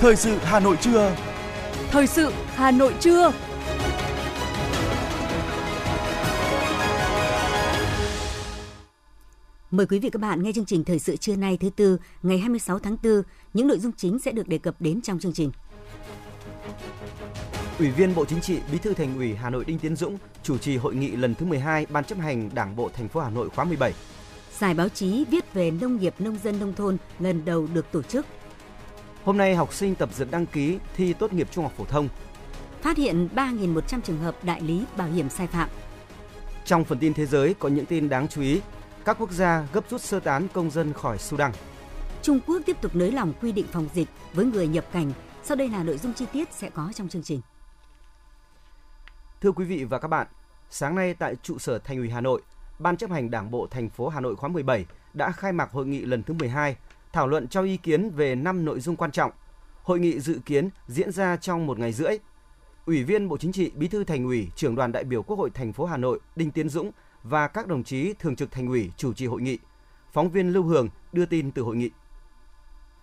Thời sự Hà Nội trưa. Thời sự Hà Nội trưa. Mời quý vị các bạn nghe chương trình Thời sự trưa nay thứ tư, ngày 26 tháng 4. Những nội dung chính sẽ được đề cập đến trong chương trình. Ủy viên Bộ Chính trị, Bí thư Thành ủy Hà Nội Đinh Tiến Dũng chủ trì hội nghị lần thứ 12 Ban chấp hành Đảng bộ thành phố Hà Nội khóa 17. Giải báo chí viết về nông nghiệp nông dân nông thôn lần đầu được tổ chức. Hôm nay học sinh tập dượt đăng ký thi tốt nghiệp trung học phổ thông. Phát hiện 3.100 trường hợp đại lý bảo hiểm sai phạm. Trong phần tin thế giới có những tin đáng chú ý. Các quốc gia gấp rút sơ tán công dân khỏi Sudan. Trung Quốc tiếp tục nới lỏng quy định phòng dịch với người nhập cảnh. Sau đây là nội dung chi tiết sẽ có trong chương trình. Thưa quý vị và các bạn, sáng nay tại trụ sở Thành ủy Hà Nội, Ban chấp hành Đảng bộ thành phố Hà Nội khóa 17 đã khai mạc hội nghị lần thứ 12, thảo luận cho ý kiến về 5 nội dung quan trọng. Hội nghị dự kiến diễn ra trong một ngày rưỡi. Ủy viên Bộ Chính trị, Bí thư Thành ủy, trưởng đoàn đại biểu Quốc hội thành phố Hà Nội Đinh Tiến Dũng và các đồng chí thường trực Thành ủy chủ trì hội nghị. Phóng viên Lưu Hường đưa tin từ hội nghị.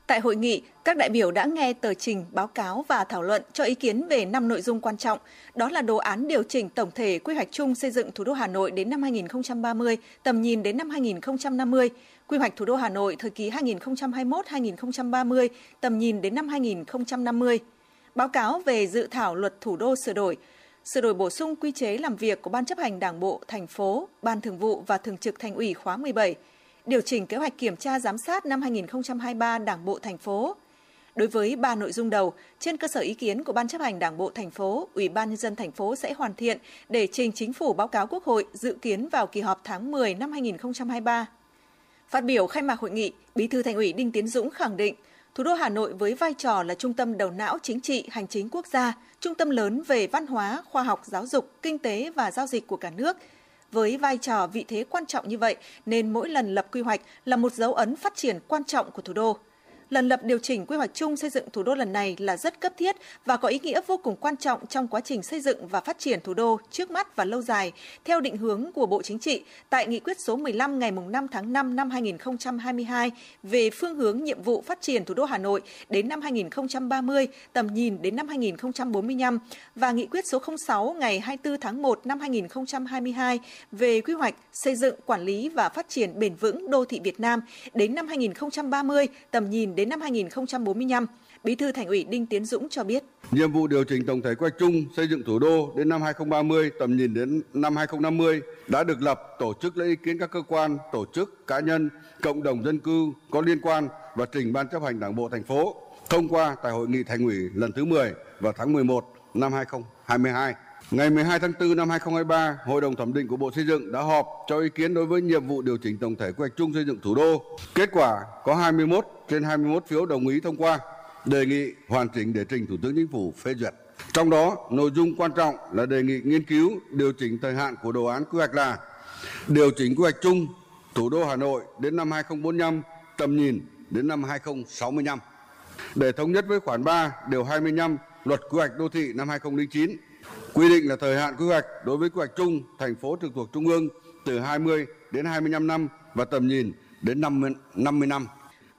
Tại hội nghị, các đại biểu đã nghe tờ trình, báo cáo và thảo luận cho ý kiến về 5 nội dung quan trọng. Đó là đồ án điều chỉnh tổng thể quy hoạch chung xây dựng thủ đô Hà Nội đến năm 2030, tầm nhìn đến năm 2050, quy hoạch thủ đô Hà Nội thời kỳ 2021-2030, tầm nhìn đến năm 2050. Báo cáo về dự thảo luật thủ đô sửa đổi, sửa đổi bổ sung quy chế làm việc của Ban chấp hành Đảng bộ thành phố, Ban Thường vụ và Thường trực Thành ủy khóa 17 điều chỉnh kế hoạch kiểm tra giám sát năm 2023 Đảng bộ thành phố. Đối với ba nội dung đầu, trên cơ sở ý kiến của Ban chấp hành Đảng bộ thành phố, Ủy ban nhân dân thành phố sẽ hoàn thiện để trình chính phủ báo cáo Quốc hội dự kiến vào kỳ họp tháng 10 năm 2023. Phát biểu khai mạc hội nghị, Bí thư Thành ủy Đinh Tiến Dũng khẳng định, thủ đô Hà Nội với vai trò là trung tâm đầu não chính trị, hành chính quốc gia, trung tâm lớn về văn hóa, khoa học, giáo dục, kinh tế và giao dịch của cả nước – với vai trò vị thế quan trọng như vậy, nên mỗi lần lập quy hoạch là một dấu ấn phát triển quan trọng của thủ đô lần lập điều chỉnh quy hoạch chung xây dựng thủ đô lần này là rất cấp thiết và có ý nghĩa vô cùng quan trọng trong quá trình xây dựng và phát triển thủ đô trước mắt và lâu dài. Theo định hướng của Bộ Chính trị tại nghị quyết số 15 ngày 5 tháng 5 năm 2022 về phương hướng nhiệm vụ phát triển thủ đô Hà Nội đến năm 2030, tầm nhìn đến năm 2045 và nghị quyết số 06 ngày 24 tháng 1 năm 2022 về quy hoạch xây dựng, quản lý và phát triển bền vững đô thị Việt Nam đến năm 2030, tầm nhìn đến đến năm 2045. Bí thư Thành ủy Đinh Tiến Dũng cho biết. Nhiệm vụ điều chỉnh tổng thể quy hoạch chung xây dựng thủ đô đến năm 2030, tầm nhìn đến năm 2050 đã được lập, tổ chức lấy ý kiến các cơ quan, tổ chức, cá nhân, cộng đồng dân cư có liên quan và trình Ban chấp hành Đảng bộ thành phố thông qua tại hội nghị Thành ủy lần thứ 10 vào tháng 11 năm 2022. Ngày 12 tháng 4 năm 2023, Hội đồng thẩm định của Bộ Xây dựng đã họp cho ý kiến đối với nhiệm vụ điều chỉnh tổng thể quy hoạch chung xây dựng thủ đô. Kết quả có 21 trên 21 phiếu đồng ý thông qua, đề nghị hoàn chỉnh để trình Thủ tướng Chính phủ phê duyệt. Trong đó, nội dung quan trọng là đề nghị nghiên cứu điều chỉnh thời hạn của đồ án quy hoạch là điều chỉnh quy hoạch chung thủ đô Hà Nội đến năm 2045, tầm nhìn đến năm 2065 để thống nhất với khoản 3 điều 25 Luật Quy hoạch đô thị năm 2009 quy định là thời hạn quy hoạch đối với quy hoạch chung thành phố trực thuộc trung ương từ 20 đến 25 năm và tầm nhìn đến 50, 50 năm.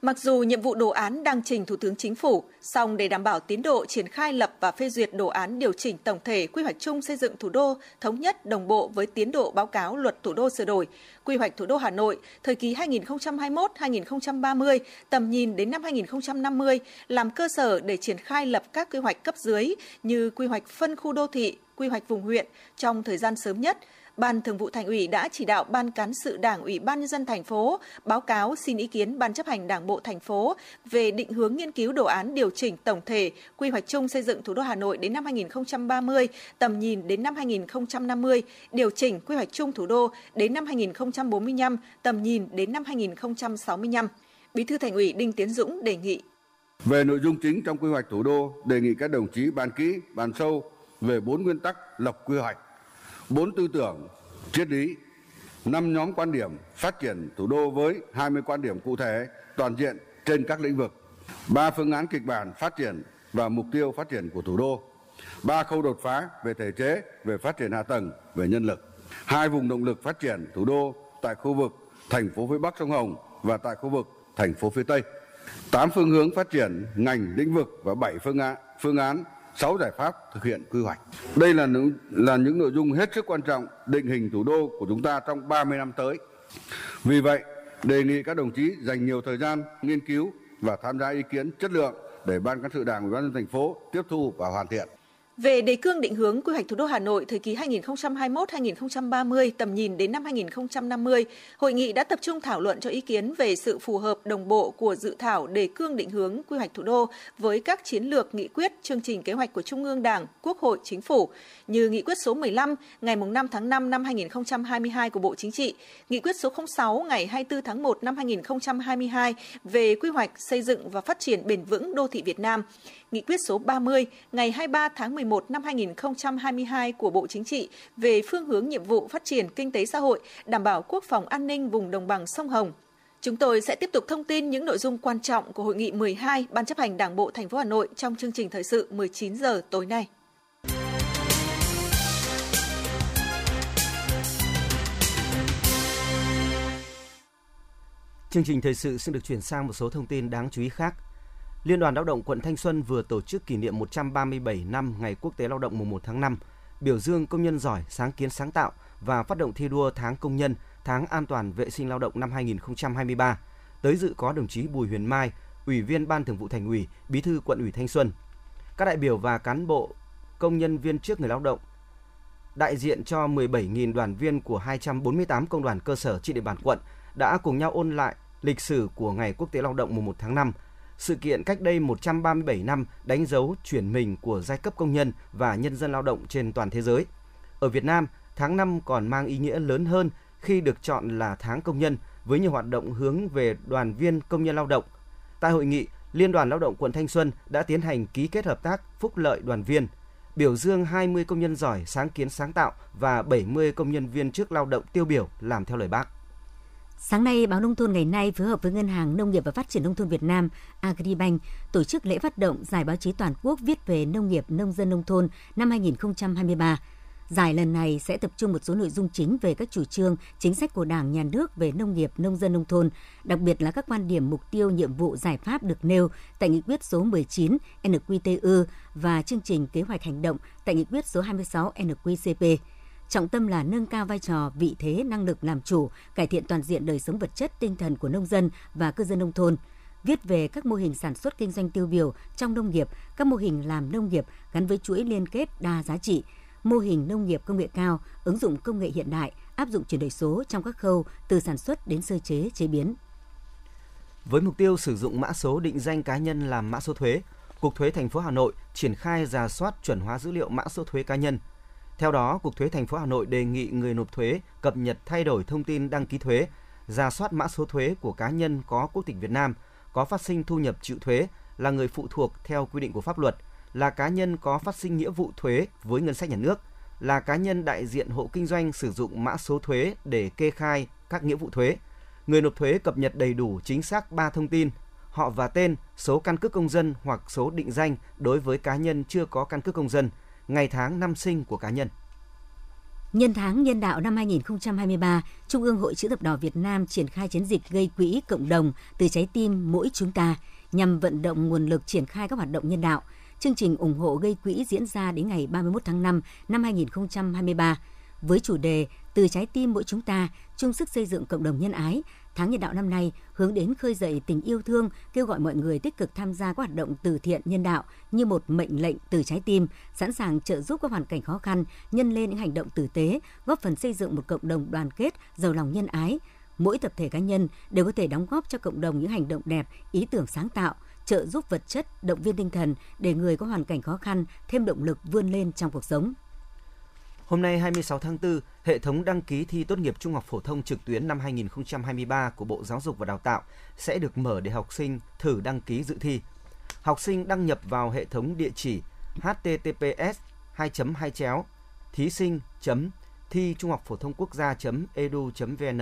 Mặc dù nhiệm vụ đồ án đang trình Thủ tướng Chính phủ, song để đảm bảo tiến độ triển khai lập và phê duyệt đồ án điều chỉnh tổng thể quy hoạch chung xây dựng thủ đô thống nhất đồng bộ với tiến độ báo cáo luật thủ đô sửa đổi, quy hoạch thủ đô Hà Nội thời kỳ 2021-2030, tầm nhìn đến năm 2050 làm cơ sở để triển khai lập các quy hoạch cấp dưới như quy hoạch phân khu đô thị, quy hoạch vùng huyện trong thời gian sớm nhất – Ban Thường vụ Thành ủy đã chỉ đạo Ban cán sự Đảng Ủy ban nhân dân thành phố báo cáo xin ý kiến Ban chấp hành Đảng bộ thành phố về định hướng nghiên cứu đồ án điều chỉnh tổng thể quy hoạch chung xây dựng thủ đô Hà Nội đến năm 2030, tầm nhìn đến năm 2050, điều chỉnh quy hoạch chung thủ đô đến năm 2045, tầm nhìn đến năm 2065. Bí thư Thành ủy Đinh Tiến Dũng đề nghị về nội dung chính trong quy hoạch thủ đô, đề nghị các đồng chí bàn kỹ, bàn sâu về bốn nguyên tắc lập quy hoạch bốn tư tưởng triết lý năm nhóm quan điểm phát triển thủ đô với 20 quan điểm cụ thể toàn diện trên các lĩnh vực. Ba phương án kịch bản phát triển và mục tiêu phát triển của thủ đô. Ba khâu đột phá về thể chế về phát triển hạ tầng về nhân lực. Hai vùng động lực phát triển thủ đô tại khu vực thành phố phía bắc sông hồng và tại khu vực thành phố phía tây. 8 phương hướng phát triển ngành lĩnh vực và 7 phương án, phương án 6 giải pháp thực hiện quy hoạch. Đây là những, là những nội dung hết sức quan trọng định hình thủ đô của chúng ta trong 30 năm tới. Vì vậy, đề nghị các đồng chí dành nhiều thời gian nghiên cứu và tham gia ý kiến chất lượng để Ban cán sự Đảng Ủy ban nhân thành phố tiếp thu và hoàn thiện. Về đề cương định hướng quy hoạch thủ đô Hà Nội thời kỳ 2021-2030 tầm nhìn đến năm 2050, hội nghị đã tập trung thảo luận cho ý kiến về sự phù hợp đồng bộ của dự thảo đề cương định hướng quy hoạch thủ đô với các chiến lược, nghị quyết, chương trình kế hoạch của Trung ương Đảng, Quốc hội, Chính phủ. Như nghị quyết số 15 ngày 5 tháng 5 năm 2022 của Bộ Chính trị, nghị quyết số 06 ngày 24 tháng 1 năm 2022 về quy hoạch xây dựng và phát triển bền vững đô thị Việt Nam, Nghị quyết số 30 ngày 23 tháng 11 năm 2022 của Bộ Chính trị về phương hướng nhiệm vụ phát triển kinh tế xã hội, đảm bảo quốc phòng an ninh vùng đồng bằng sông Hồng. Chúng tôi sẽ tiếp tục thông tin những nội dung quan trọng của hội nghị 12 Ban chấp hành Đảng bộ thành phố Hà Nội trong chương trình thời sự 19 giờ tối nay. Chương trình thời sự xin được chuyển sang một số thông tin đáng chú ý khác. Liên đoàn Lao động quận Thanh Xuân vừa tổ chức kỷ niệm 137 năm Ngày Quốc tế Lao động mùng 1 tháng 5, biểu dương công nhân giỏi, sáng kiến sáng tạo và phát động thi đua tháng công nhân, tháng an toàn vệ sinh lao động năm 2023. Tới dự có đồng chí Bùi Huyền Mai, Ủy viên Ban Thường vụ Thành ủy, Bí thư quận ủy Thanh Xuân. Các đại biểu và cán bộ, công nhân viên chức người lao động, đại diện cho 17.000 đoàn viên của 248 công đoàn cơ sở trên địa bàn quận đã cùng nhau ôn lại lịch sử của Ngày Quốc tế Lao động mùng 1 tháng 5 sự kiện cách đây 137 năm đánh dấu chuyển mình của giai cấp công nhân và nhân dân lao động trên toàn thế giới. Ở Việt Nam, tháng 5 còn mang ý nghĩa lớn hơn khi được chọn là tháng công nhân với nhiều hoạt động hướng về đoàn viên công nhân lao động. Tại hội nghị, Liên đoàn Lao động quận Thanh Xuân đã tiến hành ký kết hợp tác phúc lợi đoàn viên, biểu dương 20 công nhân giỏi sáng kiến sáng tạo và 70 công nhân viên chức lao động tiêu biểu làm theo lời bác. Sáng nay, báo Nông thôn ngày nay phối hợp với Ngân hàng Nông nghiệp và Phát triển Nông thôn Việt Nam Agribank tổ chức lễ phát động Giải báo chí toàn quốc viết về nông nghiệp nông dân nông thôn năm 2023. Giải lần này sẽ tập trung một số nội dung chính về các chủ trương, chính sách của Đảng, Nhà nước về nông nghiệp, nông dân, nông thôn, đặc biệt là các quan điểm, mục tiêu, nhiệm vụ, giải pháp được nêu tại nghị quyết số 19 NQTU và chương trình kế hoạch hành động tại nghị quyết số 26 NQCP trọng tâm là nâng cao vai trò, vị thế, năng lực làm chủ, cải thiện toàn diện đời sống vật chất, tinh thần của nông dân và cư dân nông thôn. Viết về các mô hình sản xuất kinh doanh tiêu biểu trong nông nghiệp, các mô hình làm nông nghiệp gắn với chuỗi liên kết đa giá trị, mô hình nông nghiệp công nghệ cao, ứng dụng công nghệ hiện đại, áp dụng chuyển đổi số trong các khâu từ sản xuất đến sơ chế, chế biến. Với mục tiêu sử dụng mã số định danh cá nhân làm mã số thuế, Cục Thuế thành phố Hà Nội triển khai giả soát chuẩn hóa dữ liệu mã số thuế cá nhân – theo đó, Cục Thuế thành phố Hà Nội đề nghị người nộp thuế cập nhật thay đổi thông tin đăng ký thuế, ra soát mã số thuế của cá nhân có quốc tịch Việt Nam, có phát sinh thu nhập chịu thuế, là người phụ thuộc theo quy định của pháp luật, là cá nhân có phát sinh nghĩa vụ thuế với ngân sách nhà nước, là cá nhân đại diện hộ kinh doanh sử dụng mã số thuế để kê khai các nghĩa vụ thuế. Người nộp thuế cập nhật đầy đủ chính xác 3 thông tin: họ và tên, số căn cước công dân hoặc số định danh đối với cá nhân chưa có căn cước công dân – ngày tháng năm sinh của cá nhân. Nhân tháng nhân đạo năm 2023, Trung ương Hội Chữ thập đỏ Việt Nam triển khai chiến dịch gây quỹ cộng đồng từ trái tim mỗi chúng ta nhằm vận động nguồn lực triển khai các hoạt động nhân đạo. Chương trình ủng hộ gây quỹ diễn ra đến ngày 31 tháng 5 năm 2023 với chủ đề Từ trái tim mỗi chúng ta, chung sức xây dựng cộng đồng nhân ái, Tháng nhân đạo năm nay hướng đến khơi dậy tình yêu thương, kêu gọi mọi người tích cực tham gia các hoạt động từ thiện nhân đạo như một mệnh lệnh từ trái tim, sẵn sàng trợ giúp các hoàn cảnh khó khăn, nhân lên những hành động tử tế, góp phần xây dựng một cộng đồng đoàn kết, giàu lòng nhân ái. Mỗi tập thể cá nhân đều có thể đóng góp cho cộng đồng những hành động đẹp, ý tưởng sáng tạo, trợ giúp vật chất, động viên tinh thần để người có hoàn cảnh khó khăn thêm động lực vươn lên trong cuộc sống. Hôm nay 26 tháng 4, hệ thống đăng ký thi tốt nghiệp trung học phổ thông trực tuyến năm 2023 của Bộ Giáo dục và Đào tạo sẽ được mở để học sinh thử đăng ký dự thi. Học sinh đăng nhập vào hệ thống địa chỉ https 2 2 chéo thí sinh thi trung học phổ thông quốc gia edu vn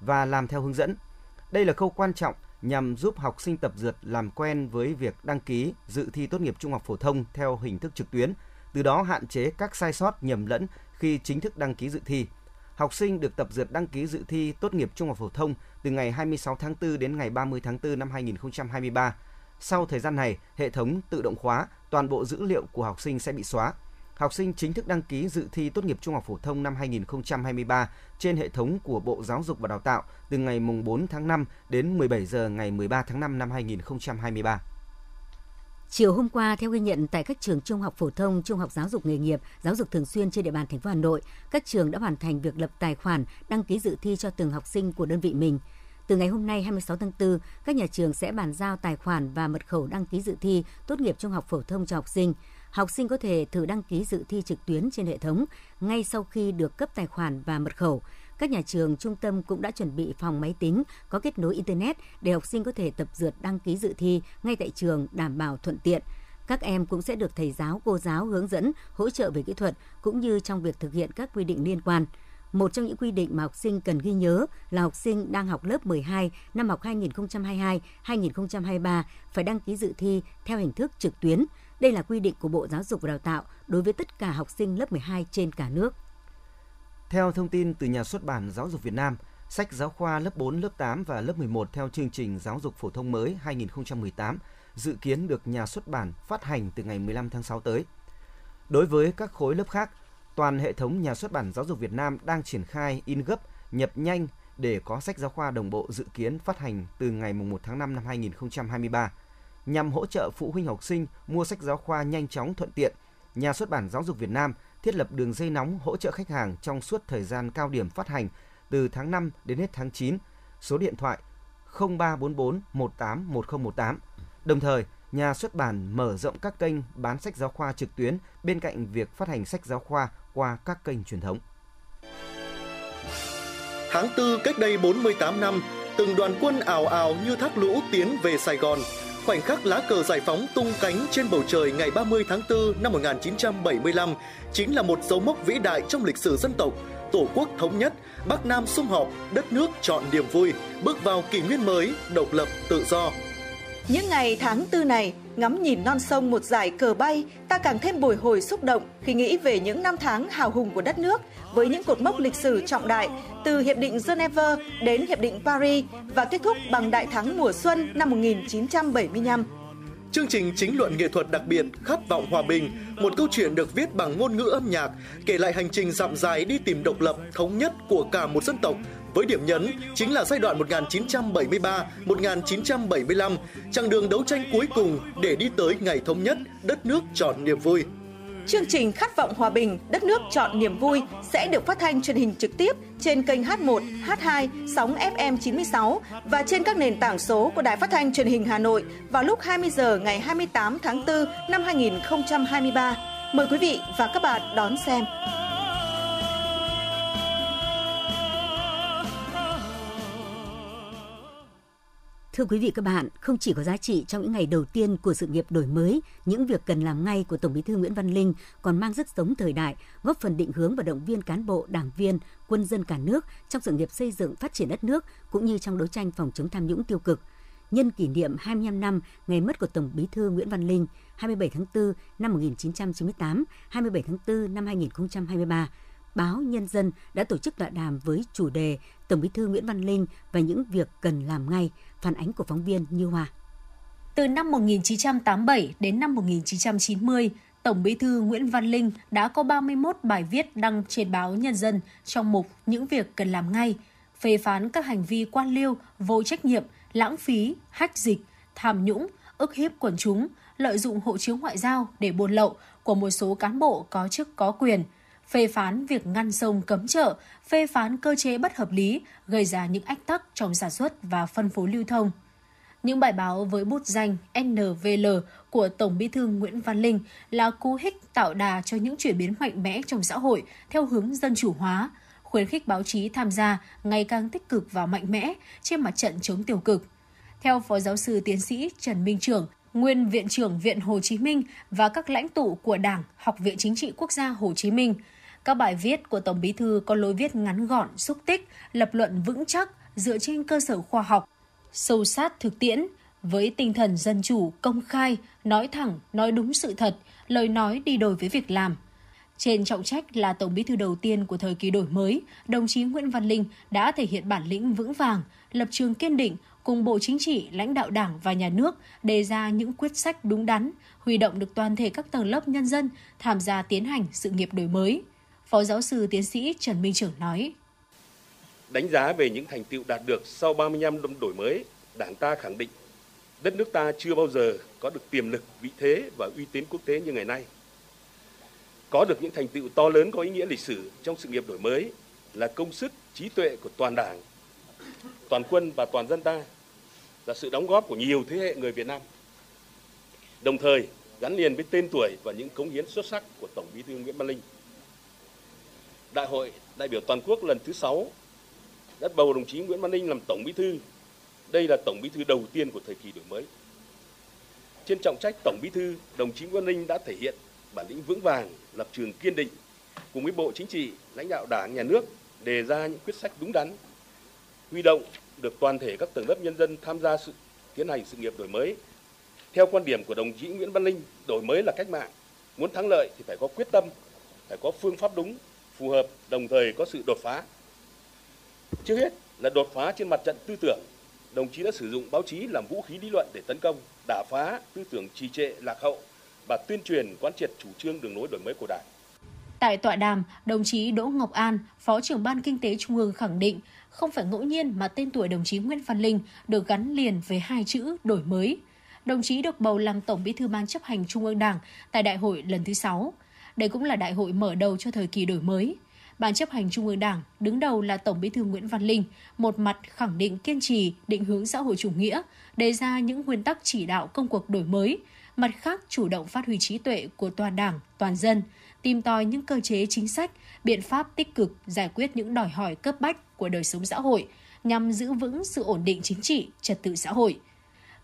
và làm theo hướng dẫn. Đây là khâu quan trọng nhằm giúp học sinh tập dượt làm quen với việc đăng ký dự thi tốt nghiệp trung học phổ thông theo hình thức trực tuyến, từ đó hạn chế các sai sót nhầm lẫn khi chính thức đăng ký dự thi. học sinh được tập dượt đăng ký dự thi tốt nghiệp trung học phổ thông từ ngày 26 tháng 4 đến ngày 30 tháng 4 năm 2023. Sau thời gian này, hệ thống tự động khóa, toàn bộ dữ liệu của học sinh sẽ bị xóa. Học sinh chính thức đăng ký dự thi tốt nghiệp trung học phổ thông năm 2023 trên hệ thống của Bộ Giáo dục và Đào tạo từ ngày 4 tháng 5 đến 17 giờ ngày 13 tháng 5 năm 2023. Chiều hôm qua, theo ghi nhận tại các trường trung học phổ thông, trung học giáo dục nghề nghiệp, giáo dục thường xuyên trên địa bàn thành phố Hà Nội, các trường đã hoàn thành việc lập tài khoản đăng ký dự thi cho từng học sinh của đơn vị mình. Từ ngày hôm nay 26 tháng 4, các nhà trường sẽ bàn giao tài khoản và mật khẩu đăng ký dự thi tốt nghiệp trung học phổ thông cho học sinh. Học sinh có thể thử đăng ký dự thi trực tuyến trên hệ thống ngay sau khi được cấp tài khoản và mật khẩu. Các nhà trường, trung tâm cũng đã chuẩn bị phòng máy tính có kết nối Internet để học sinh có thể tập dượt đăng ký dự thi ngay tại trường đảm bảo thuận tiện. Các em cũng sẽ được thầy giáo, cô giáo hướng dẫn, hỗ trợ về kỹ thuật cũng như trong việc thực hiện các quy định liên quan. Một trong những quy định mà học sinh cần ghi nhớ là học sinh đang học lớp 12 năm học 2022-2023 phải đăng ký dự thi theo hình thức trực tuyến. Đây là quy định của Bộ Giáo dục và Đào tạo đối với tất cả học sinh lớp 12 trên cả nước. Theo thông tin từ nhà xuất bản Giáo dục Việt Nam, sách giáo khoa lớp 4, lớp 8 và lớp 11 theo chương trình giáo dục phổ thông mới 2018 dự kiến được nhà xuất bản phát hành từ ngày 15 tháng 6 tới. Đối với các khối lớp khác, toàn hệ thống nhà xuất bản Giáo dục Việt Nam đang triển khai in gấp, nhập nhanh để có sách giáo khoa đồng bộ dự kiến phát hành từ ngày 1 tháng 5 năm 2023. Nhằm hỗ trợ phụ huynh học sinh mua sách giáo khoa nhanh chóng thuận tiện, Nhà xuất bản Giáo dục Việt Nam thiết lập đường dây nóng hỗ trợ khách hàng trong suốt thời gian cao điểm phát hành từ tháng 5 đến hết tháng 9, số điện thoại 0344 181018. Đồng thời, nhà xuất bản mở rộng các kênh bán sách giáo khoa trực tuyến bên cạnh việc phát hành sách giáo khoa qua các kênh truyền thống. Tháng 4 cách đây 48 năm, từng đoàn quân ảo ảo như thác lũ tiến về Sài Gòn. Khoảnh khắc lá cờ giải phóng tung cánh trên bầu trời ngày 30 tháng 4 năm 1975 chính là một dấu mốc vĩ đại trong lịch sử dân tộc. Tổ quốc thống nhất, Bắc Nam sum họp, đất nước chọn niềm vui, bước vào kỷ nguyên mới, độc lập, tự do. Những ngày tháng tư này, ngắm nhìn non sông một dải cờ bay, ta càng thêm bồi hồi xúc động khi nghĩ về những năm tháng hào hùng của đất nước với những cột mốc lịch sử trọng đại từ Hiệp định Geneva đến Hiệp định Paris và kết thúc bằng đại thắng mùa xuân năm 1975. Chương trình chính luận nghệ thuật đặc biệt Khát vọng hòa bình, một câu chuyện được viết bằng ngôn ngữ âm nhạc, kể lại hành trình dặm dài đi tìm độc lập, thống nhất của cả một dân tộc với điểm nhấn chính là giai đoạn 1973-1975, chặng đường đấu tranh cuối cùng để đi tới ngày thống nhất, đất nước tròn niềm vui. Chương trình Khát vọng hòa bình, đất nước chọn niềm vui sẽ được phát thanh truyền hình trực tiếp trên kênh H1, H2, sóng FM 96 và trên các nền tảng số của Đài Phát thanh Truyền hình Hà Nội vào lúc 20 giờ ngày 28 tháng 4 năm 2023. Mời quý vị và các bạn đón xem. Thưa quý vị các bạn, không chỉ có giá trị trong những ngày đầu tiên của sự nghiệp đổi mới, những việc cần làm ngay của Tổng Bí thư Nguyễn Văn Linh còn mang rất sống thời đại, góp phần định hướng và động viên cán bộ, đảng viên, quân dân cả nước trong sự nghiệp xây dựng phát triển đất nước cũng như trong đấu tranh phòng chống tham nhũng tiêu cực. Nhân kỷ niệm 25 năm ngày mất của Tổng Bí thư Nguyễn Văn Linh, 27 tháng 4 năm 1998, 27 tháng 4 năm 2023, báo Nhân dân đã tổ chức tọa đàm với chủ đề Tổng Bí thư Nguyễn Văn Linh và những việc cần làm ngay, phản ánh của phóng viên Như Hoa. Từ năm 1987 đến năm 1990, Tổng Bí thư Nguyễn Văn Linh đã có 31 bài viết đăng trên báo Nhân dân trong mục Những việc cần làm ngay, phê phán các hành vi quan liêu, vô trách nhiệm, lãng phí, hách dịch, tham nhũng, ức hiếp quần chúng, lợi dụng hộ chiếu ngoại giao để buôn lậu của một số cán bộ có chức có quyền – phê phán việc ngăn sông cấm chợ, phê phán cơ chế bất hợp lý gây ra những ách tắc trong sản xuất và phân phối lưu thông. Những bài báo với bút danh NVL của Tổng Bí thư Nguyễn Văn Linh là cú hích tạo đà cho những chuyển biến mạnh mẽ trong xã hội theo hướng dân chủ hóa, khuyến khích báo chí tham gia ngày càng tích cực và mạnh mẽ trên mặt trận chống tiêu cực. Theo Phó Giáo sư Tiến sĩ Trần Minh Trưởng, nguyên Viện trưởng Viện Hồ Chí Minh và các lãnh tụ của Đảng, Học viện Chính trị Quốc gia Hồ Chí Minh – các bài viết của Tổng Bí thư có lối viết ngắn gọn, xúc tích, lập luận vững chắc dựa trên cơ sở khoa học, sâu sát thực tiễn, với tinh thần dân chủ, công khai, nói thẳng, nói đúng sự thật, lời nói đi đôi với việc làm. Trên trọng trách là Tổng bí thư đầu tiên của thời kỳ đổi mới, đồng chí Nguyễn Văn Linh đã thể hiện bản lĩnh vững vàng, lập trường kiên định, cùng Bộ Chính trị, lãnh đạo Đảng và Nhà nước đề ra những quyết sách đúng đắn, huy động được toàn thể các tầng lớp nhân dân tham gia tiến hành sự nghiệp đổi mới. Phó giáo sư tiến sĩ Trần Minh Trưởng nói. Đánh giá về những thành tựu đạt được sau 35 năm đổi mới, Đảng ta khẳng định đất nước ta chưa bao giờ có được tiềm lực, vị thế và uy tín quốc tế như ngày nay. Có được những thành tựu to lớn có ý nghĩa lịch sử trong sự nghiệp đổi mới là công sức, trí tuệ của toàn Đảng, toàn quân và toàn dân ta, là sự đóng góp của nhiều thế hệ người Việt Nam. Đồng thời gắn liền với tên tuổi và những cống hiến xuất sắc của Tổng Bí thư Nguyễn Văn Linh. Đại hội đại biểu toàn quốc lần thứ 6 đã bầu đồng chí Nguyễn Văn Linh làm Tổng Bí thư. Đây là Tổng Bí thư đầu tiên của thời kỳ đổi mới. Trên trọng trách Tổng Bí thư, đồng chí Nguyễn Linh đã thể hiện bản lĩnh vững vàng, lập trường kiên định cùng với Bộ Chính trị, lãnh đạo Đảng, Nhà nước đề ra những quyết sách đúng đắn, huy động được toàn thể các tầng lớp nhân dân tham gia sự tiến hành sự nghiệp đổi mới. Theo quan điểm của đồng chí Nguyễn Văn Linh, đổi mới là cách mạng, muốn thắng lợi thì phải có quyết tâm, phải có phương pháp đúng, phù hợp, đồng thời có sự đột phá. Trước hết là đột phá trên mặt trận tư tưởng. Đồng chí đã sử dụng báo chí làm vũ khí lý luận để tấn công, đả phá tư tưởng trì trệ, lạc hậu và tuyên truyền quán triệt chủ trương đường lối đổi mới của Đảng. Tại tọa đàm, đồng chí Đỗ Ngọc An, Phó trưởng Ban Kinh tế Trung ương khẳng định không phải ngẫu nhiên mà tên tuổi đồng chí Nguyễn Văn Linh được gắn liền với hai chữ đổi mới. Đồng chí được bầu làm Tổng bí thư Ban chấp hành Trung ương Đảng tại đại hội lần thứ 6. Đây cũng là đại hội mở đầu cho thời kỳ đổi mới. Ban chấp hành Trung ương Đảng đứng đầu là Tổng bí thư Nguyễn Văn Linh, một mặt khẳng định kiên trì định hướng xã hội chủ nghĩa, đề ra những nguyên tắc chỉ đạo công cuộc đổi mới, mặt khác chủ động phát huy trí tuệ của toàn đảng, toàn dân, tìm tòi những cơ chế chính sách, biện pháp tích cực giải quyết những đòi hỏi cấp bách của đời sống xã hội nhằm giữ vững sự ổn định chính trị, trật tự xã hội.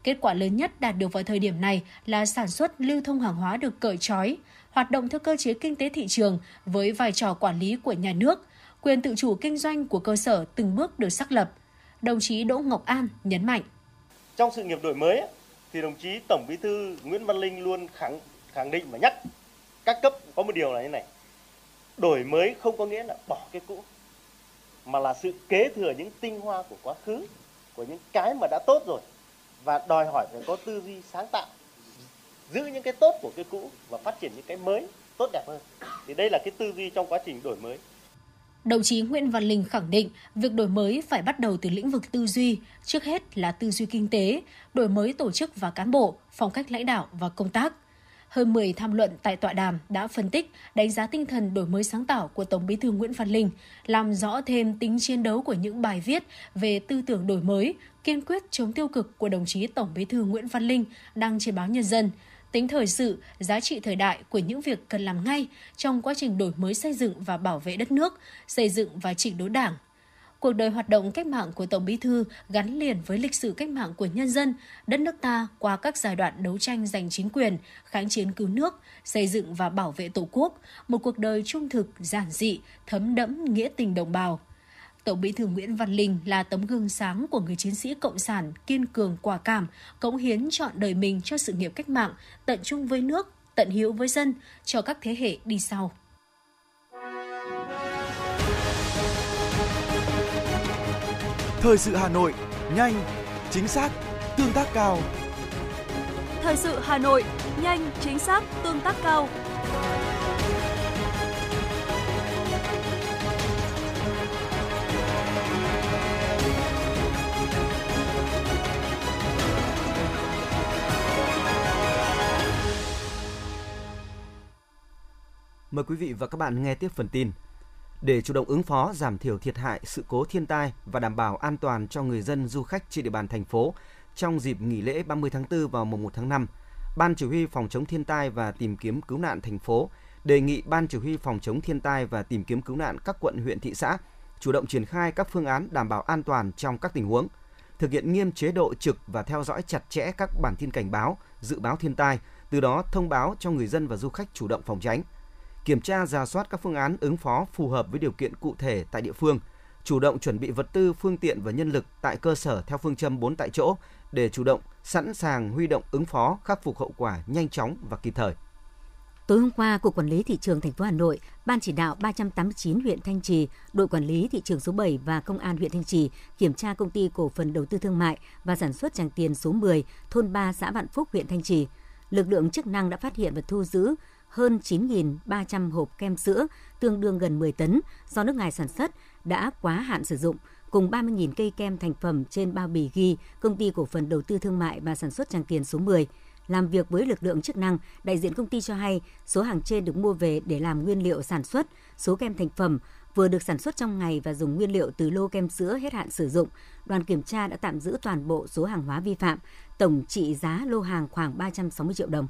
Kết quả lớn nhất đạt được vào thời điểm này là sản xuất lưu thông hàng hóa được cởi trói, hoạt động theo cơ chế kinh tế thị trường với vai trò quản lý của nhà nước, quyền tự chủ kinh doanh của cơ sở từng bước được xác lập. Đồng chí Đỗ Ngọc An nhấn mạnh. Trong sự nghiệp đổi mới thì đồng chí Tổng Bí thư Nguyễn Văn Linh luôn khẳng khẳng định và nhắc các cấp có một điều là như này. Đổi mới không có nghĩa là bỏ cái cũ mà là sự kế thừa những tinh hoa của quá khứ, của những cái mà đã tốt rồi và đòi hỏi phải có tư duy sáng tạo giữ những cái tốt của cái cũ và phát triển những cái mới tốt đẹp hơn thì đây là cái tư duy trong quá trình đổi mới Đồng chí Nguyễn Văn Linh khẳng định việc đổi mới phải bắt đầu từ lĩnh vực tư duy, trước hết là tư duy kinh tế, đổi mới tổ chức và cán bộ, phong cách lãnh đạo và công tác. Hơn 10 tham luận tại tọa đàm đã phân tích, đánh giá tinh thần đổi mới sáng tạo của Tổng bí thư Nguyễn Văn Linh, làm rõ thêm tính chiến đấu của những bài viết về tư tưởng đổi mới, kiên quyết chống tiêu cực của đồng chí Tổng bí thư Nguyễn Văn Linh đăng trên báo Nhân dân, tính thời sự, giá trị thời đại của những việc cần làm ngay trong quá trình đổi mới xây dựng và bảo vệ đất nước, xây dựng và chỉnh đốn đảng. Cuộc đời hoạt động cách mạng của Tổng Bí thư gắn liền với lịch sử cách mạng của nhân dân, đất nước ta qua các giai đoạn đấu tranh giành chính quyền, kháng chiến cứu nước, xây dựng và bảo vệ Tổ quốc, một cuộc đời trung thực, giản dị, thấm đẫm nghĩa tình đồng bào – Tổng Bí thư Nguyễn Văn Linh là tấm gương sáng của người chiến sĩ cộng sản kiên cường quả cảm, cống hiến chọn đời mình cho sự nghiệp cách mạng, tận trung với nước, tận hiếu với dân, cho các thế hệ đi sau. Thời sự Hà Nội, nhanh, chính xác, tương tác cao. Thời sự Hà Nội, nhanh, chính xác, tương tác cao. Mời quý vị và các bạn nghe tiếp phần tin. Để chủ động ứng phó, giảm thiểu thiệt hại, sự cố thiên tai và đảm bảo an toàn cho người dân du khách trên địa bàn thành phố trong dịp nghỉ lễ 30 tháng 4 và mùng 1 tháng 5, Ban Chỉ huy Phòng chống thiên tai và tìm kiếm cứu nạn thành phố đề nghị Ban Chỉ huy Phòng chống thiên tai và tìm kiếm cứu nạn các quận, huyện, thị xã chủ động triển khai các phương án đảm bảo an toàn trong các tình huống, thực hiện nghiêm chế độ trực và theo dõi chặt chẽ các bản tin cảnh báo, dự báo thiên tai, từ đó thông báo cho người dân và du khách chủ động phòng tránh – kiểm tra ra soát các phương án ứng phó phù hợp với điều kiện cụ thể tại địa phương, chủ động chuẩn bị vật tư, phương tiện và nhân lực tại cơ sở theo phương châm 4 tại chỗ để chủ động sẵn sàng huy động ứng phó, khắc phục hậu quả nhanh chóng và kịp thời. Tối hôm qua, Cục Quản lý Thị trường thành phố Hà Nội, Ban chỉ đạo 389 huyện Thanh Trì, đội quản lý thị trường số 7 và Công an huyện Thanh Trì kiểm tra công ty cổ phần đầu tư thương mại và sản xuất Tràng Tiền số 10, thôn 3 xã Vạn Phúc, huyện Thanh Trì. Lực lượng chức năng đã phát hiện và thu giữ hơn 9.300 hộp kem sữa, tương đương gần 10 tấn, do nước ngoài sản xuất, đã quá hạn sử dụng, cùng 30.000 cây kem thành phẩm trên bao bì ghi Công ty Cổ phần Đầu tư Thương mại và Sản xuất Tràng Tiền số 10. Làm việc với lực lượng chức năng, đại diện công ty cho hay số hàng trên được mua về để làm nguyên liệu sản xuất, số kem thành phẩm vừa được sản xuất trong ngày và dùng nguyên liệu từ lô kem sữa hết hạn sử dụng. Đoàn kiểm tra đã tạm giữ toàn bộ số hàng hóa vi phạm, tổng trị giá lô hàng khoảng 360 triệu đồng.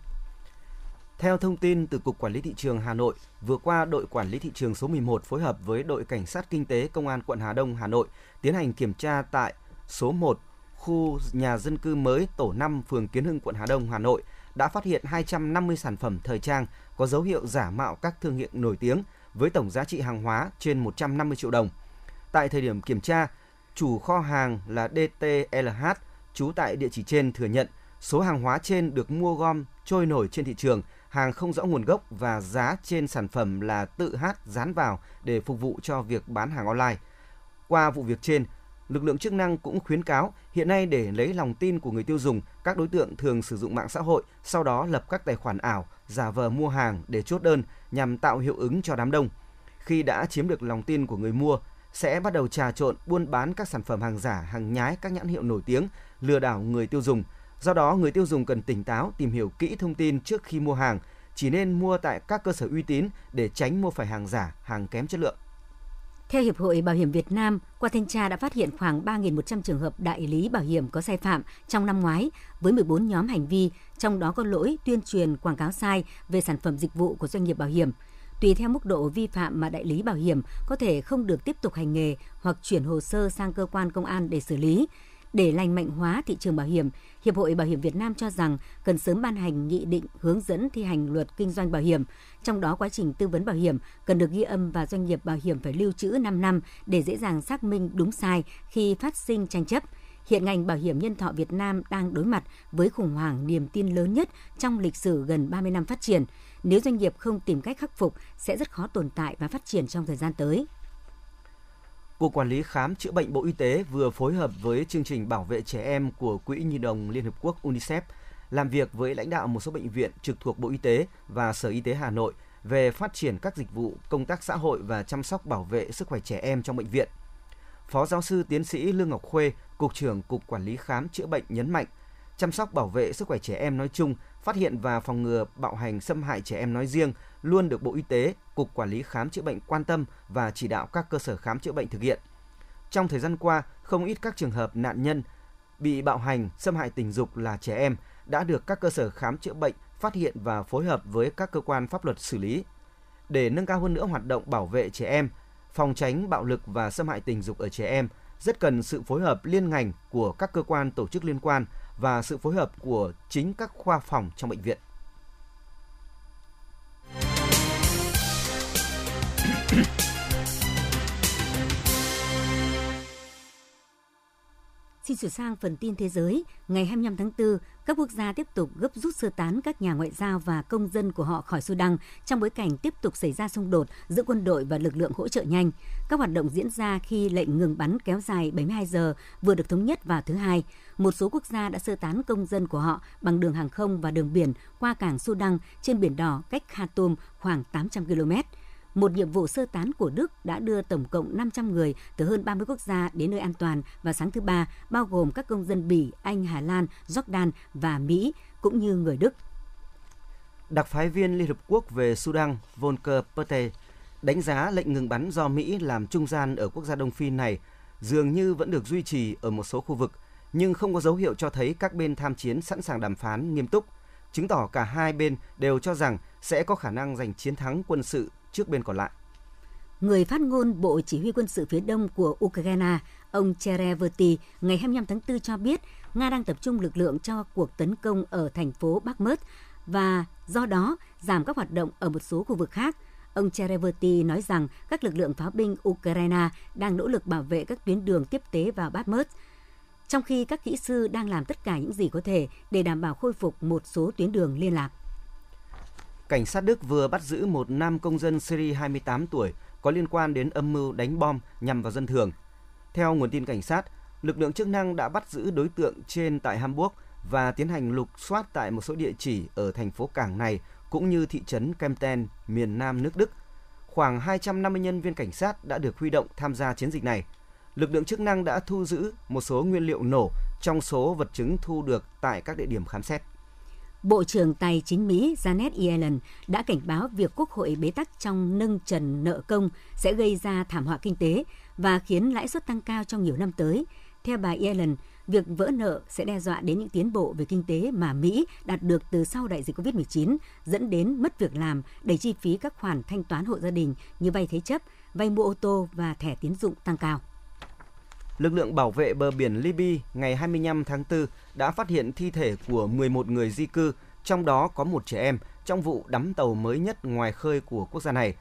Theo thông tin từ Cục Quản lý Thị trường Hà Nội, vừa qua đội Quản lý Thị trường số 11 phối hợp với đội Cảnh sát Kinh tế Công an quận Hà Đông, Hà Nội tiến hành kiểm tra tại số 1 khu nhà dân cư mới tổ 5 phường Kiến Hưng, quận Hà Đông, Hà Nội đã phát hiện 250 sản phẩm thời trang có dấu hiệu giả mạo các thương hiệu nổi tiếng với tổng giá trị hàng hóa trên 150 triệu đồng. Tại thời điểm kiểm tra, chủ kho hàng là DTLH trú tại địa chỉ trên thừa nhận số hàng hóa trên được mua gom trôi nổi trên thị trường, hàng không rõ nguồn gốc và giá trên sản phẩm là tự hát dán vào để phục vụ cho việc bán hàng online. Qua vụ việc trên, lực lượng chức năng cũng khuyến cáo hiện nay để lấy lòng tin của người tiêu dùng, các đối tượng thường sử dụng mạng xã hội, sau đó lập các tài khoản ảo, giả vờ mua hàng để chốt đơn nhằm tạo hiệu ứng cho đám đông. Khi đã chiếm được lòng tin của người mua, sẽ bắt đầu trà trộn buôn bán các sản phẩm hàng giả, hàng nhái các nhãn hiệu nổi tiếng, lừa đảo người tiêu dùng. Do đó, người tiêu dùng cần tỉnh táo, tìm hiểu kỹ thông tin trước khi mua hàng, chỉ nên mua tại các cơ sở uy tín để tránh mua phải hàng giả, hàng kém chất lượng. Theo Hiệp hội Bảo hiểm Việt Nam, qua thanh tra đã phát hiện khoảng 3.100 trường hợp đại lý bảo hiểm có sai phạm trong năm ngoái với 14 nhóm hành vi, trong đó có lỗi tuyên truyền quảng cáo sai về sản phẩm dịch vụ của doanh nghiệp bảo hiểm. Tùy theo mức độ vi phạm mà đại lý bảo hiểm có thể không được tiếp tục hành nghề hoặc chuyển hồ sơ sang cơ quan công an để xử lý. Để lành mạnh hóa thị trường bảo hiểm, Hiệp hội Bảo hiểm Việt Nam cho rằng cần sớm ban hành nghị định hướng dẫn thi hành luật kinh doanh bảo hiểm. Trong đó quá trình tư vấn bảo hiểm cần được ghi âm và doanh nghiệp bảo hiểm phải lưu trữ 5 năm để dễ dàng xác minh đúng sai khi phát sinh tranh chấp. Hiện ngành bảo hiểm nhân thọ Việt Nam đang đối mặt với khủng hoảng niềm tin lớn nhất trong lịch sử gần 30 năm phát triển. Nếu doanh nghiệp không tìm cách khắc phục sẽ rất khó tồn tại và phát triển trong thời gian tới. Cục Quản lý Khám chữa bệnh Bộ Y tế vừa phối hợp với chương trình bảo vệ trẻ em của Quỹ Nhi đồng Liên Hợp Quốc UNICEF làm việc với lãnh đạo một số bệnh viện trực thuộc Bộ Y tế và Sở Y tế Hà Nội về phát triển các dịch vụ công tác xã hội và chăm sóc bảo vệ sức khỏe trẻ em trong bệnh viện. Phó giáo sư tiến sĩ Lương Ngọc Khuê, Cục trưởng Cục Quản lý Khám chữa bệnh nhấn mạnh, chăm sóc bảo vệ sức khỏe trẻ em nói chung, phát hiện và phòng ngừa bạo hành xâm hại trẻ em nói riêng luôn được Bộ Y tế, Cục Quản lý Khám chữa bệnh quan tâm và chỉ đạo các cơ sở khám chữa bệnh thực hiện. Trong thời gian qua, không ít các trường hợp nạn nhân bị bạo hành, xâm hại tình dục là trẻ em đã được các cơ sở khám chữa bệnh phát hiện và phối hợp với các cơ quan pháp luật xử lý. Để nâng cao hơn nữa hoạt động bảo vệ trẻ em, phòng tránh bạo lực và xâm hại tình dục ở trẻ em, rất cần sự phối hợp liên ngành của các cơ quan tổ chức liên quan và sự phối hợp của chính các khoa phòng trong bệnh viện. Xin chuyển sang phần tin thế giới. Ngày 25 tháng 4, các quốc gia tiếp tục gấp rút sơ tán các nhà ngoại giao và công dân của họ khỏi Sudan trong bối cảnh tiếp tục xảy ra xung đột giữa quân đội và lực lượng hỗ trợ nhanh. Các hoạt động diễn ra khi lệnh ngừng bắn kéo dài 72 giờ vừa được thống nhất vào thứ Hai. Một số quốc gia đã sơ tán công dân của họ bằng đường hàng không và đường biển qua cảng Sudan trên Biển Đỏ cách Khartoum khoảng 800 km một nhiệm vụ sơ tán của Đức đã đưa tổng cộng 500 người từ hơn 30 quốc gia đến nơi an toàn vào sáng thứ Ba, bao gồm các công dân Bỉ, Anh, Hà Lan, Jordan và Mỹ, cũng như người Đức. Đặc phái viên Liên Hợp Quốc về Sudan Volker Perthes đánh giá lệnh ngừng bắn do Mỹ làm trung gian ở quốc gia Đông Phi này dường như vẫn được duy trì ở một số khu vực, nhưng không có dấu hiệu cho thấy các bên tham chiến sẵn sàng đàm phán nghiêm túc, chứng tỏ cả hai bên đều cho rằng sẽ có khả năng giành chiến thắng quân sự trước bên còn lại. Người phát ngôn Bộ Chỉ huy quân sự phía đông của Ukraine, ông Chereverty, ngày 25 tháng 4 cho biết Nga đang tập trung lực lượng cho cuộc tấn công ở thành phố Bakhmut và do đó giảm các hoạt động ở một số khu vực khác. Ông Chereverty nói rằng các lực lượng pháo binh Ukraine đang nỗ lực bảo vệ các tuyến đường tiếp tế vào Bakhmut, trong khi các kỹ sư đang làm tất cả những gì có thể để đảm bảo khôi phục một số tuyến đường liên lạc cảnh sát Đức vừa bắt giữ một nam công dân Syria 28 tuổi có liên quan đến âm mưu đánh bom nhằm vào dân thường. Theo nguồn tin cảnh sát, lực lượng chức năng đã bắt giữ đối tượng trên tại Hamburg và tiến hành lục soát tại một số địa chỉ ở thành phố cảng này cũng như thị trấn Kempten, miền nam nước Đức. Khoảng 250 nhân viên cảnh sát đã được huy động tham gia chiến dịch này. Lực lượng chức năng đã thu giữ một số nguyên liệu nổ trong số vật chứng thu được tại các địa điểm khám xét. Bộ trưởng Tài chính Mỹ Janet Yellen đã cảnh báo việc Quốc hội bế tắc trong nâng trần nợ công sẽ gây ra thảm họa kinh tế và khiến lãi suất tăng cao trong nhiều năm tới. Theo bà Yellen, việc vỡ nợ sẽ đe dọa đến những tiến bộ về kinh tế mà Mỹ đạt được từ sau đại dịch COVID-19, dẫn đến mất việc làm, đẩy chi phí các khoản thanh toán hộ gia đình như vay thế chấp, vay mua ô tô và thẻ tín dụng tăng cao. Lực lượng bảo vệ bờ biển Libya ngày 25 tháng 4 đã phát hiện thi thể của 11 người di cư, trong đó có một trẻ em, trong vụ đắm tàu mới nhất ngoài khơi của quốc gia này.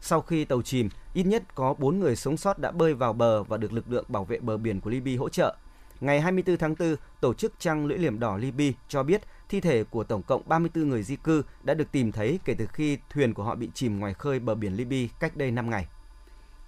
Sau khi tàu chìm, ít nhất có 4 người sống sót đã bơi vào bờ và được lực lượng bảo vệ bờ biển của Libya hỗ trợ. Ngày 24 tháng 4, Tổ chức Trăng Lưỡi Liềm Đỏ Libya cho biết thi thể của tổng cộng 34 người di cư đã được tìm thấy kể từ khi thuyền của họ bị chìm ngoài khơi bờ biển Libya cách đây 5 ngày.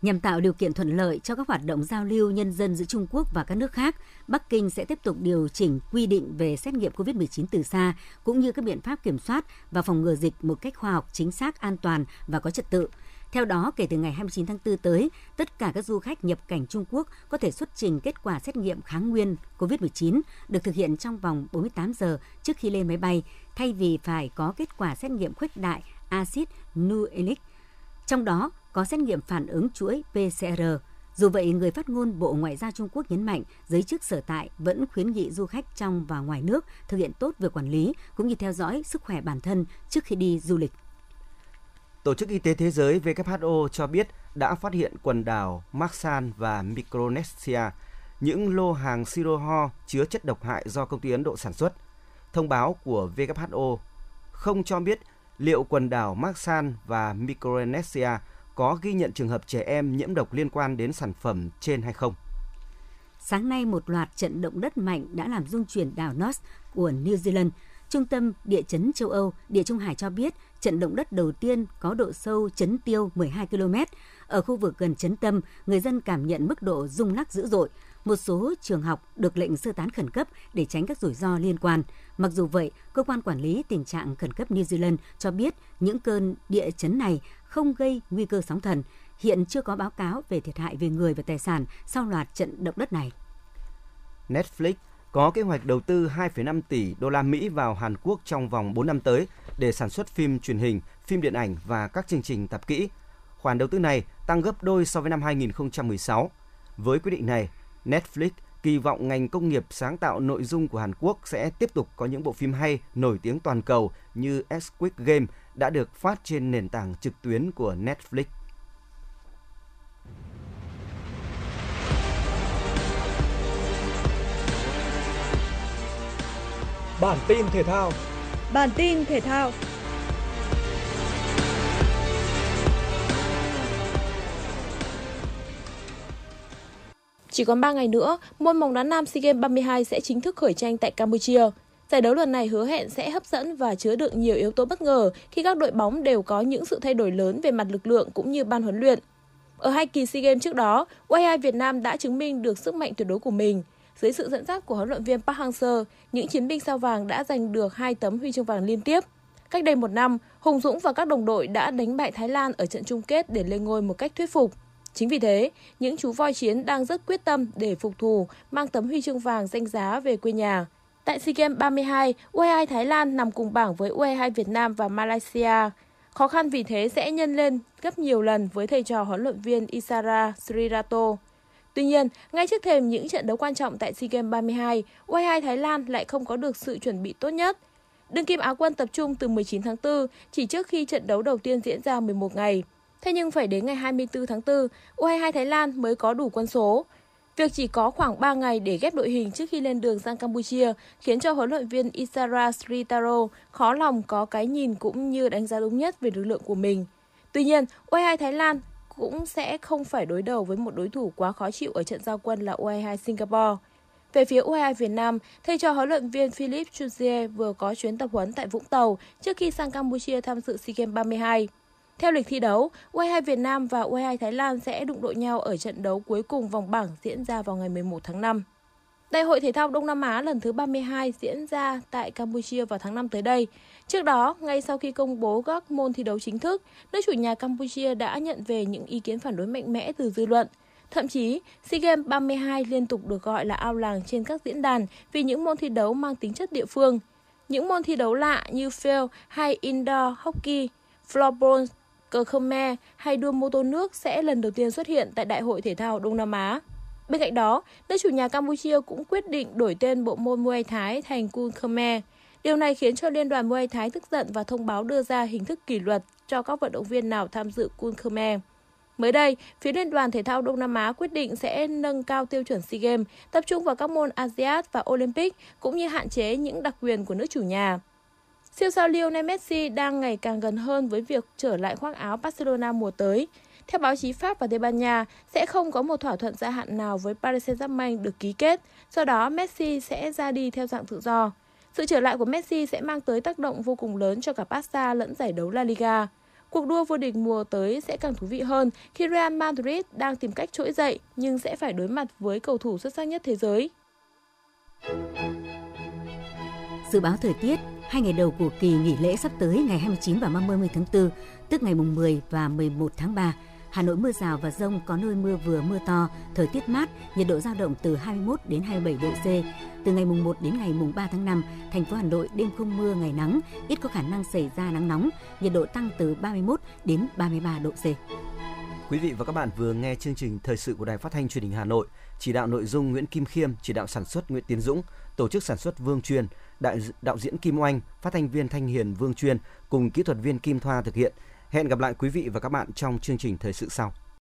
Nhằm tạo điều kiện thuận lợi cho các hoạt động giao lưu nhân dân giữa Trung Quốc và các nước khác, Bắc Kinh sẽ tiếp tục điều chỉnh quy định về xét nghiệm COVID-19 từ xa, cũng như các biện pháp kiểm soát và phòng ngừa dịch một cách khoa học, chính xác, an toàn và có trật tự. Theo đó, kể từ ngày 29 tháng 4 tới, tất cả các du khách nhập cảnh Trung Quốc có thể xuất trình kết quả xét nghiệm kháng nguyên COVID-19 được thực hiện trong vòng 48 giờ trước khi lên máy bay, thay vì phải có kết quả xét nghiệm khuếch đại acid nucleic. Trong đó, có xét nghiệm phản ứng chuỗi PCR. Dù vậy, người phát ngôn Bộ Ngoại giao Trung Quốc nhấn mạnh giới chức sở tại vẫn khuyến nghị du khách trong và ngoài nước thực hiện tốt việc quản lý cũng như theo dõi sức khỏe bản thân trước khi đi du lịch. Tổ chức Y tế Thế giới WHO cho biết đã phát hiện quần đảo Marsan và Micronesia những lô hàng siro ho chứa chất độc hại do công ty Ấn Độ sản xuất. Thông báo của WHO không cho biết liệu quần đảo Marsan và Micronesia có ghi nhận trường hợp trẻ em nhiễm độc liên quan đến sản phẩm trên hay không. Sáng nay, một loạt trận động đất mạnh đã làm rung chuyển đảo North của New Zealand. Trung tâm Địa chấn châu Âu, Địa Trung Hải cho biết trận động đất đầu tiên có độ sâu chấn tiêu 12 km. Ở khu vực gần chấn tâm, người dân cảm nhận mức độ rung lắc dữ dội. Một số trường học được lệnh sơ tán khẩn cấp để tránh các rủi ro liên quan. Mặc dù vậy, cơ quan quản lý tình trạng khẩn cấp New Zealand cho biết những cơn địa chấn này không gây nguy cơ sóng thần. Hiện chưa có báo cáo về thiệt hại về người và tài sản sau loạt trận động đất này. Netflix có kế hoạch đầu tư 2,5 tỷ đô la Mỹ vào Hàn Quốc trong vòng 4 năm tới để sản xuất phim truyền hình, phim điện ảnh và các chương trình tạp kỹ. Khoản đầu tư này tăng gấp đôi so với năm 2016. Với quyết định này, Netflix kỳ vọng ngành công nghiệp sáng tạo nội dung của Hàn Quốc sẽ tiếp tục có những bộ phim hay nổi tiếng toàn cầu như Squid Game đã được phát trên nền tảng trực tuyến của Netflix. Bản tin thể thao Bản tin thể thao Chỉ còn 3 ngày nữa, môn bóng đá nam SEA Games 32 sẽ chính thức khởi tranh tại Campuchia. Giải đấu lần này hứa hẹn sẽ hấp dẫn và chứa đựng nhiều yếu tố bất ngờ khi các đội bóng đều có những sự thay đổi lớn về mặt lực lượng cũng như ban huấn luyện. Ở hai kỳ SEA Games trước đó, U22 Việt Nam đã chứng minh được sức mạnh tuyệt đối của mình. Dưới sự dẫn dắt của huấn luyện viên Park Hang-seo, những chiến binh sao vàng đã giành được hai tấm huy chương vàng liên tiếp. Cách đây một năm, Hùng Dũng và các đồng đội đã đánh bại Thái Lan ở trận chung kết để lên ngôi một cách thuyết phục. Chính vì thế, những chú voi chiến đang rất quyết tâm để phục thù, mang tấm huy chương vàng danh giá về quê nhà. Tại SEA Games 32, U22 Thái Lan nằm cùng bảng với U22 Việt Nam và Malaysia. Khó khăn vì thế sẽ nhân lên gấp nhiều lần với thầy trò huấn luyện viên Isara Srirato. Tuy nhiên, ngay trước thềm những trận đấu quan trọng tại SEA Games 32, U22 Thái Lan lại không có được sự chuẩn bị tốt nhất. Đương kim Á quân tập trung từ 19 tháng 4, chỉ trước khi trận đấu đầu tiên diễn ra 11 ngày. Thế nhưng phải đến ngày 24 tháng 4, U22 Thái Lan mới có đủ quân số. Việc chỉ có khoảng 3 ngày để ghép đội hình trước khi lên đường sang Campuchia khiến cho huấn luyện viên Isara Sritaro khó lòng có cái nhìn cũng như đánh giá đúng nhất về lực lượng của mình. Tuy nhiên, U22 Thái Lan cũng sẽ không phải đối đầu với một đối thủ quá khó chịu ở trận giao quân là U22 Singapore. Về phía U22 Việt Nam, thầy trò huấn luyện viên Philip Chuzier vừa có chuyến tập huấn tại Vũng Tàu trước khi sang Campuchia tham dự SEA Games 32. Theo lịch thi đấu, U22 Việt Nam và U22 Thái Lan sẽ đụng độ nhau ở trận đấu cuối cùng vòng bảng diễn ra vào ngày 11 tháng 5. Đại hội thể thao Đông Nam Á lần thứ 32 diễn ra tại Campuchia vào tháng 5 tới đây. Trước đó, ngay sau khi công bố các môn thi đấu chính thức, nước chủ nhà Campuchia đã nhận về những ý kiến phản đối mạnh mẽ từ dư luận. Thậm chí, SEA Games 32 liên tục được gọi là ao làng trên các diễn đàn vì những môn thi đấu mang tính chất địa phương. Những môn thi đấu lạ như field hay indoor hockey, floorball, cờ Khmer hay đua mô tô nước sẽ lần đầu tiên xuất hiện tại Đại hội Thể thao Đông Nam Á. Bên cạnh đó, nước chủ nhà Campuchia cũng quyết định đổi tên bộ môn Muay Thái thành Kun Khmer. Điều này khiến cho Liên đoàn Muay Thái tức giận và thông báo đưa ra hình thức kỷ luật cho các vận động viên nào tham dự Kun Khmer. Mới đây, phía Liên đoàn Thể thao Đông Nam Á quyết định sẽ nâng cao tiêu chuẩn SEA Games, tập trung vào các môn ASEAN và Olympic, cũng như hạn chế những đặc quyền của nước chủ nhà. Siêu sao Lionel Messi đang ngày càng gần hơn với việc trở lại khoác áo Barcelona mùa tới. Theo báo chí Pháp và Tây Ban Nha, sẽ không có một thỏa thuận gia hạn nào với Paris Saint-Germain được ký kết, do đó Messi sẽ ra đi theo dạng tự do. Sự trở lại của Messi sẽ mang tới tác động vô cùng lớn cho cả Barca lẫn giải đấu La Liga. Cuộc đua vô địch mùa tới sẽ càng thú vị hơn khi Real Madrid đang tìm cách trỗi dậy nhưng sẽ phải đối mặt với cầu thủ xuất sắc nhất thế giới. Dự báo thời tiết, hai ngày đầu của kỳ nghỉ lễ sắp tới ngày 29 và 30 tháng 4, tức ngày mùng 10 và 11 tháng 3, Hà Nội mưa rào và rông có nơi mưa vừa mưa to, thời tiết mát, nhiệt độ dao động từ 21 đến 27 độ C. Từ ngày mùng 1 đến ngày mùng 3 tháng 5, thành phố Hà Nội đêm không mưa ngày nắng, ít có khả năng xảy ra nắng nóng, nhiệt độ tăng từ 31 đến 33 độ C. Quý vị và các bạn vừa nghe chương trình thời sự của Đài Phát thanh Truyền hình Hà Nội, chỉ đạo nội dung Nguyễn Kim Khiêm, chỉ đạo sản xuất Nguyễn Tiến Dũng, tổ chức sản xuất Vương Truyền, đại đạo diễn Kim Oanh, phát thanh viên Thanh Hiền Vương Truyền cùng kỹ thuật viên Kim Thoa thực hiện. Hẹn gặp lại quý vị và các bạn trong chương trình thời sự sau.